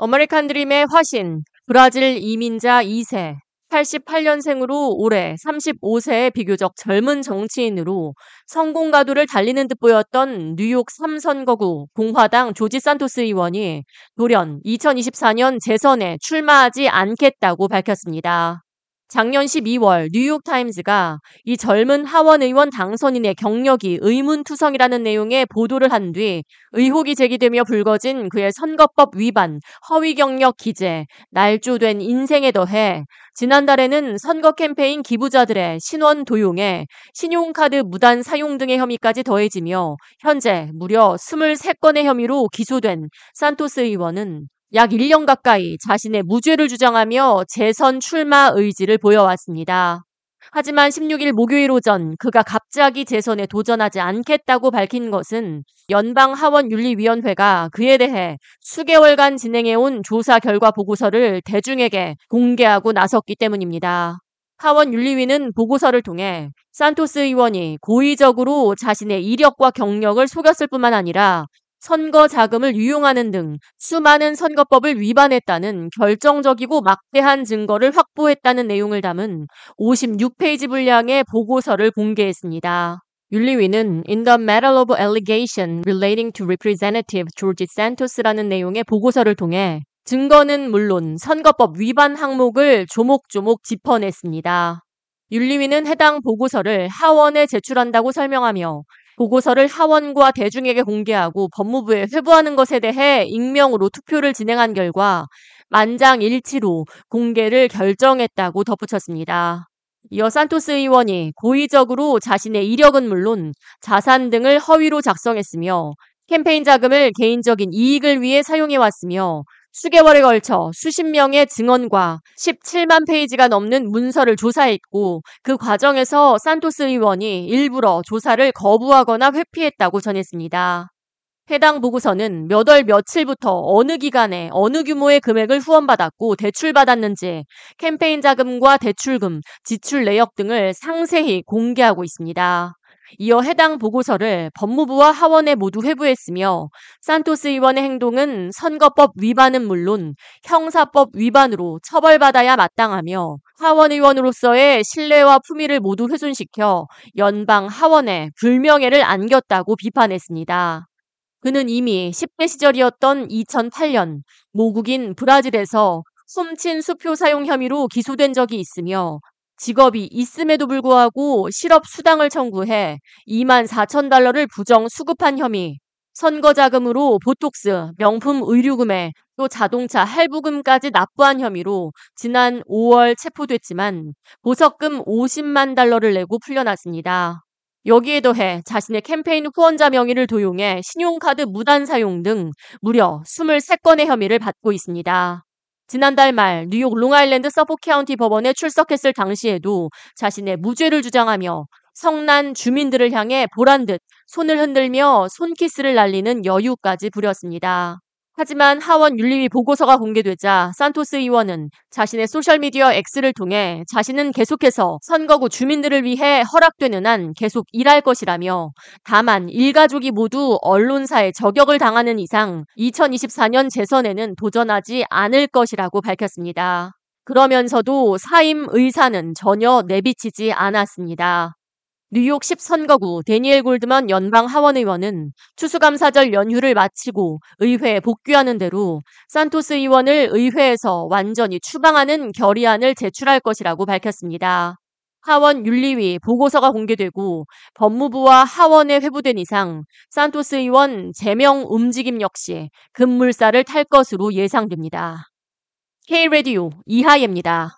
어메리칸 드림의 화신, 브라질 이민자 2세, 88년생으로 올해 35세의 비교적 젊은 정치인으로 성공 가도를 달리는 듯 보였던 뉴욕 3선거구 공화당 조지 산토스 의원이 돌연 2024년 재선에 출마하지 않겠다고 밝혔습니다. 작년 12월 뉴욕타임즈가 이 젊은 하원 의원 당선인의 경력이 의문투성이라는 내용의 보도를 한 뒤 의혹이 제기되며 불거진 그의 선거법 위반, 허위 경력 기재, 날조된 인생에 더해 지난달에는 선거 캠페인 기부자들의 신원 도용에 신용카드 무단 사용 등의 혐의까지 더해지며 현재 무려 23건의 혐의로 기소된 산토스 의원은 약 1년 가까이 자신의 무죄를 주장하며 재선 출마 의지를 보여왔습니다. 하지만 16일 목요일 오전 그가 갑자기 재선에 도전하지 않겠다고 밝힌 것은 연방 하원 윤리위원회가 그에 대해 수개월간 진행해온 조사 결과 보고서를 대중에게 공개하고 나섰기 때문입니다. 하원 윤리위는 보고서를 통해 산토스 의원이 고의적으로 자신의 이력과 경력을 속였을 뿐만 아니라 선거 자금을 유용하는 등 수많은 선거법을 위반했다는 결정적이고 막대한 증거를 확보했다는 내용을 담은 56페이지 분량의 보고서를 공개했습니다. 윤리위는 In the matter of allegation relating to Representative George Santos라는 내용의 보고서를 통해 증거는 물론 선거법 위반 항목을 조목조목 짚어냈습니다. 윤리위는 해당 보고서를 하원에 제출한다고 설명하며 보고서를 하원과 대중에게 공개하고 법무부에 회부하는 것에 대해 익명으로 투표를 진행한 결과 만장일치로 공개를 결정했다고 덧붙였습니다. 이어 산토스 의원이 고의적으로 자신의 이력은 물론 자산 등을 허위로 작성했으며 캠페인 자금을 개인적인 이익을 위해 사용해왔으며 수개월에 걸쳐 수십 명의 증언과 17만 페이지가 넘는 문서를 조사했고 그 과정에서 산토스 의원이 일부러 조사를 거부하거나 회피했다고 전했습니다. 해당 보고서는 몇 월 며칠부터 어느 기간에 어느 규모의 금액을 후원받았고 대출받았는지 캠페인 자금과 대출금, 지출 내역 등을 상세히 공개하고 있습니다. 이어 해당 보고서를 법무부와 하원에 모두 회부했으며 산토스 의원의 행동은 선거법 위반은 물론 형사법 위반으로 처벌받아야 마땅하며 하원 의원으로서의 신뢰와 품위를 모두 훼손시켜 연방 하원에 불명예를 안겼다고 비판했습니다. 그는 이미 10대 시절이었던 2008년 모국인 브라질에서 훔친 수표 사용 혐의로 기소된 적이 있으며 직업이 있음에도 불구하고 실업 수당을 청구해 2만 4천 달러를 부정 수급한 혐의, 선거 자금으로 보톡스, 명품 의류금에 또 자동차 할부금까지 납부한 혐의로 지난 5월 체포됐지만 보석금 50만 달러를 내고 풀려났습니다. 여기에 더해 자신의 캠페인 후원자 명의를 도용해 신용카드 무단 사용 등 무려 23건의 혐의를 받고 있습니다. 지난달 말 뉴욕 롱아일랜드 서퍽 카운티 법원에 출석했을 당시에도 자신의 무죄를 주장하며 성난 주민들을 향해 보란 듯 손을 흔들며 손키스를 날리는 여유까지 부렸습니다. 하지만 하원 윤리위 보고서가 공개되자 산토스 의원은 자신의 소셜미디어 X를 통해 자신은 계속해서 선거구 주민들을 위해 허락되는 한 계속 일할 것이라며 다만 일가족이 모두 언론사에 저격을 당하는 이상 2024년 재선에는 도전하지 않을 것이라고 밝혔습니다. 그러면서도 사임 의사는 전혀 내비치지 않았습니다. 뉴욕 10선거구 데니엘 골드만 연방 하원의원은 추수감사절 연휴를 마치고 의회에 복귀하는 대로 산토스 의원을 의회에서 완전히 추방하는 결의안을 제출할 것이라고 밝혔습니다. 하원 윤리위 보고서가 공개되고 법무부와 하원에 회부된 이상 산토스 의원 제명 움직임 역시 급물살을 탈 것으로 예상됩니다. K-레디오 이하예입니다.